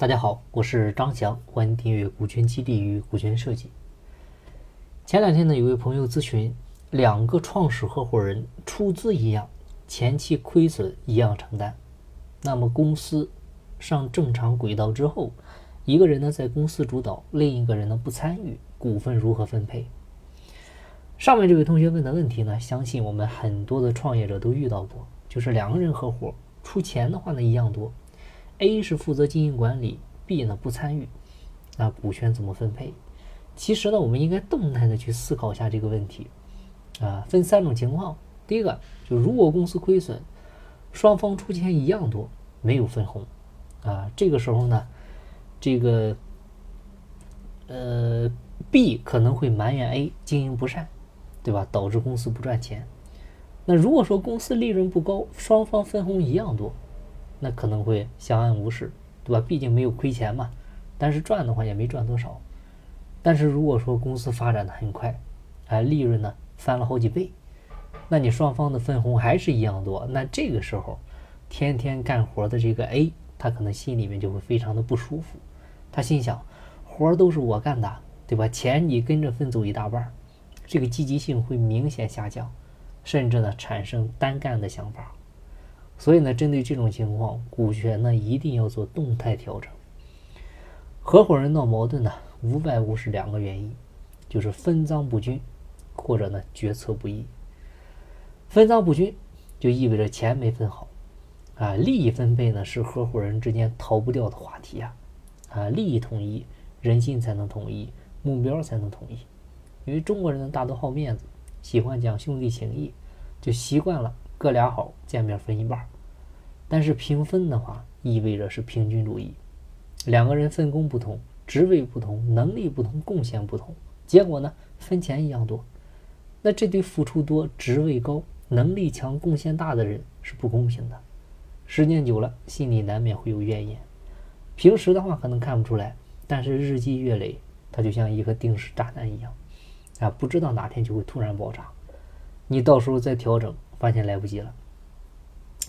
大家好，我是张翔，欢迎订阅《股权激励与股权设计》。前两天呢，有位朋友咨询，两个创始合伙人出资一样，前期亏损一样承担，那么公司上正常轨道之后，一个人呢在公司主导，另一个人呢不参与，股份如何分配？上面这位同学问的问题呢，相信我们很多的创业者都遇到过，就是两个人合伙出钱的话呢一样多。A 是负责经营管理，B 呢不参与，那股权怎么分配？其实呢，我们应该动态的去思考一下这个问题，啊，分三种情况。第一个，就如果公司亏损，双方出钱一样多，没有分红，啊，这个时候呢，这个，呃，B 可能会埋怨 A 经营不善，对吧？导致公司不赚钱。那如果说公司利润不高，双方分红一样多。那可能会相安无事，对吧？毕竟没有亏钱嘛，但是赚的话也没赚多少。但是如果说公司发展的很快，哎，利润呢翻了好几倍，那你双方的分红还是一样多，那这个时候天天干活的这个 A，他可能心里面就会非常的不舒服。他心想，活都是我干的，对吧？钱你跟着分走一大半，这个积极性会明显下降，甚至呢产生单干的想法。所以呢，针对这种情况，股权呢一定要做动态调整。合伙人闹矛盾呢，无外乎是两个原因，就是分赃不均，或者呢决策不一。分赃不均就意味着钱没分好，啊，利益分配呢是合伙人之间逃不掉的话题啊，啊，利益统一，人心才能统一，目标才能统一。因为中国人呢大都好面子，喜欢讲兄弟情谊，就习惯了。哥俩好，见面分一半但是平分的话，意味着是平均主义。两个人分工不同，职位不同，能力不同，贡献不同，结果呢，分钱一样多。那这对付出多、职位高、能力强、贡献大的人是不公平的。时间久了，心里难免会有怨言。平时的话可能看不出来，但是日积月累，它就像一颗定时炸弹一样，啊，不知道哪天就会突然爆炸。你到时候再调整。发现来不及了。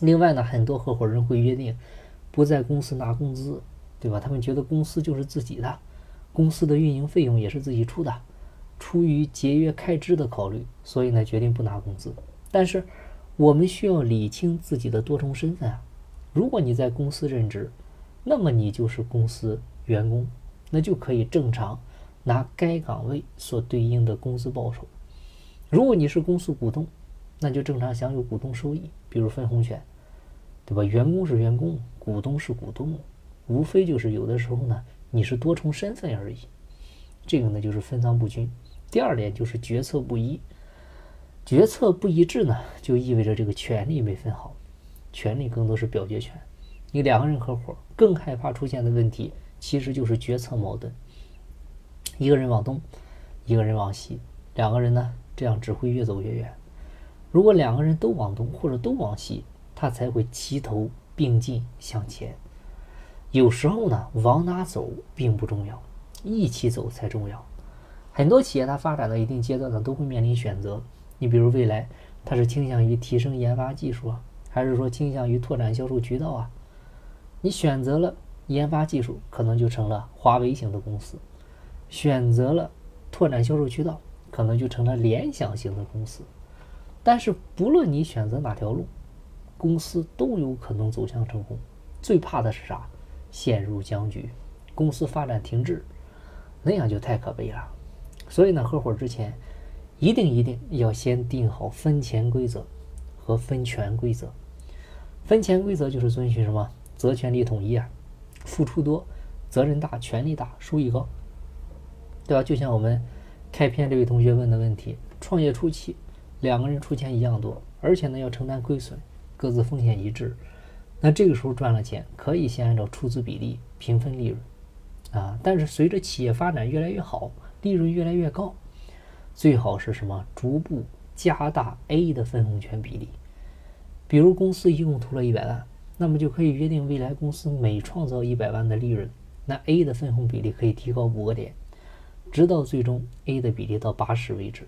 另外呢，很多合伙人会约定不在公司拿工资，对吧？他们觉得公司就是自己的，公司的运营费用也是自己出的。出于节约开支的考虑，所以呢，决定不拿工资。但是我们需要理清自己的多重身份啊。如果你在公司任职，那么你就是公司员工，那就可以正常拿该岗位所对应的工资报酬。如果你是公司股东，那就正常享有股东收益，比如分红权，对吧？员工是员工，股东是股东，无非就是有的时候呢，你是多重身份而已。这个呢就是分赃不均。第二点就是决策不一，决策不一致呢，就意味着这个权利没分好，权利更多是表决权。你两个人合伙，更害怕出现的问题其实就是决策矛盾，一个人往东，一个人往西，两个人呢这样只会越走越远。如果两个人都往东或者都往西，他才会齐头并进向前。有时候呢，往哪走并不重要，一起走才重要。很多企业它发展到一定阶段呢，都会面临选择。你比如未来，它是倾向于提升研发技术啊，还是说倾向于拓展销售渠道啊？你选择了研发技术，可能就成了华为型的公司；选择了拓展销售渠道，可能就成了联想型的公司。但是不论你选择哪条路，公司都有可能走向成功。最怕的是啥？陷入僵局，公司发展停滞，那样就太可悲了。所以呢，合伙之前一定一定要先定好分钱规则和分权规则。分钱规则就是遵循什么？责权利统一啊，付出多，责任大，权利大，收益高，对吧？就像我们开篇这位同学问的问题：创业初期。两个人出钱一样多，而且呢要承担亏损，各自风险一致。那这个时候赚了钱，可以先按照出资比例平分利润，啊，但是随着企业发展越来越好，利润越来越高，最好是什么？逐步加大 A 的分红权比例。比如公司一共投了一百万，那么就可以约定未来公司每创造一百万的利润，那 A 的分红比例可以提高五个点，直到最终 A 的比例到八十为止。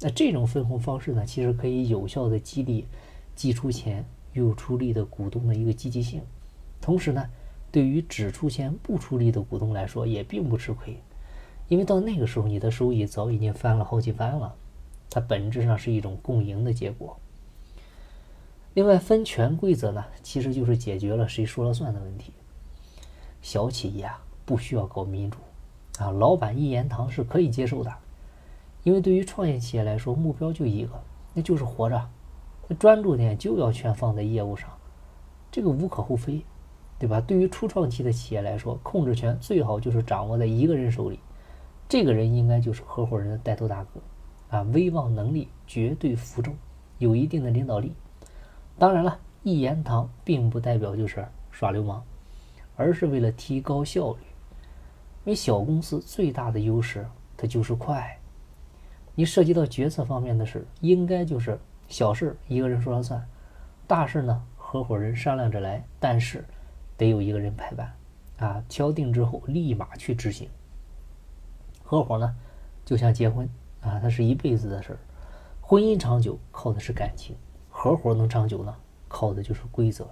那这种分红方式呢，其实可以有效的激励既出钱又出力的股东的一个积极性，同时呢，对于只出钱不出力的股东来说也并不吃亏，因为到那个时候你的收益早已经翻了好几番了，它本质上是一种共赢的结果。另外，分权规则呢，其实就是解决了谁说了算的问题。小企业啊，不需要搞民主啊，老板一言堂是可以接受的，因为对于创业企业来说，目标就一个，那就是活着，那专注点就要全放在业务上，这个无可厚非，对吧？对于初创期的企业来说，控制权最好就是掌握在一个人手里，这个人应该就是合伙人的带头大哥啊，威望能力绝对服众，有一定的领导力。当然了，一言堂并不代表就是耍流氓，而是为了提高效率。因为小公司最大的优势，它就是快。你涉及到决策方面的事，应该就是小事一个人说了算，大事呢合伙人商量着来，但是得有一个人拍板啊，敲定之后立马去执行。合伙呢，就像结婚啊，它是一辈子的事儿，婚姻长久靠的是感情。合伙能长久呢，靠的就是规则。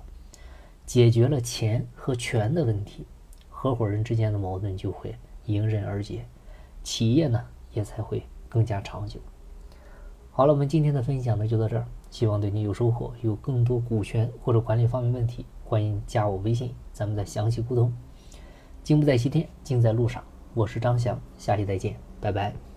解决了钱和权的问题，合伙人之间的矛盾就会迎刃而解，企业呢也才会更加长久。好了，我们今天的分享呢就到这儿，希望对你有收获。有更多股权或者管理方面问题，欢迎加我微信，咱们再详细沟通。金不在西天，金在路上。我是张翔，下期再见，拜拜。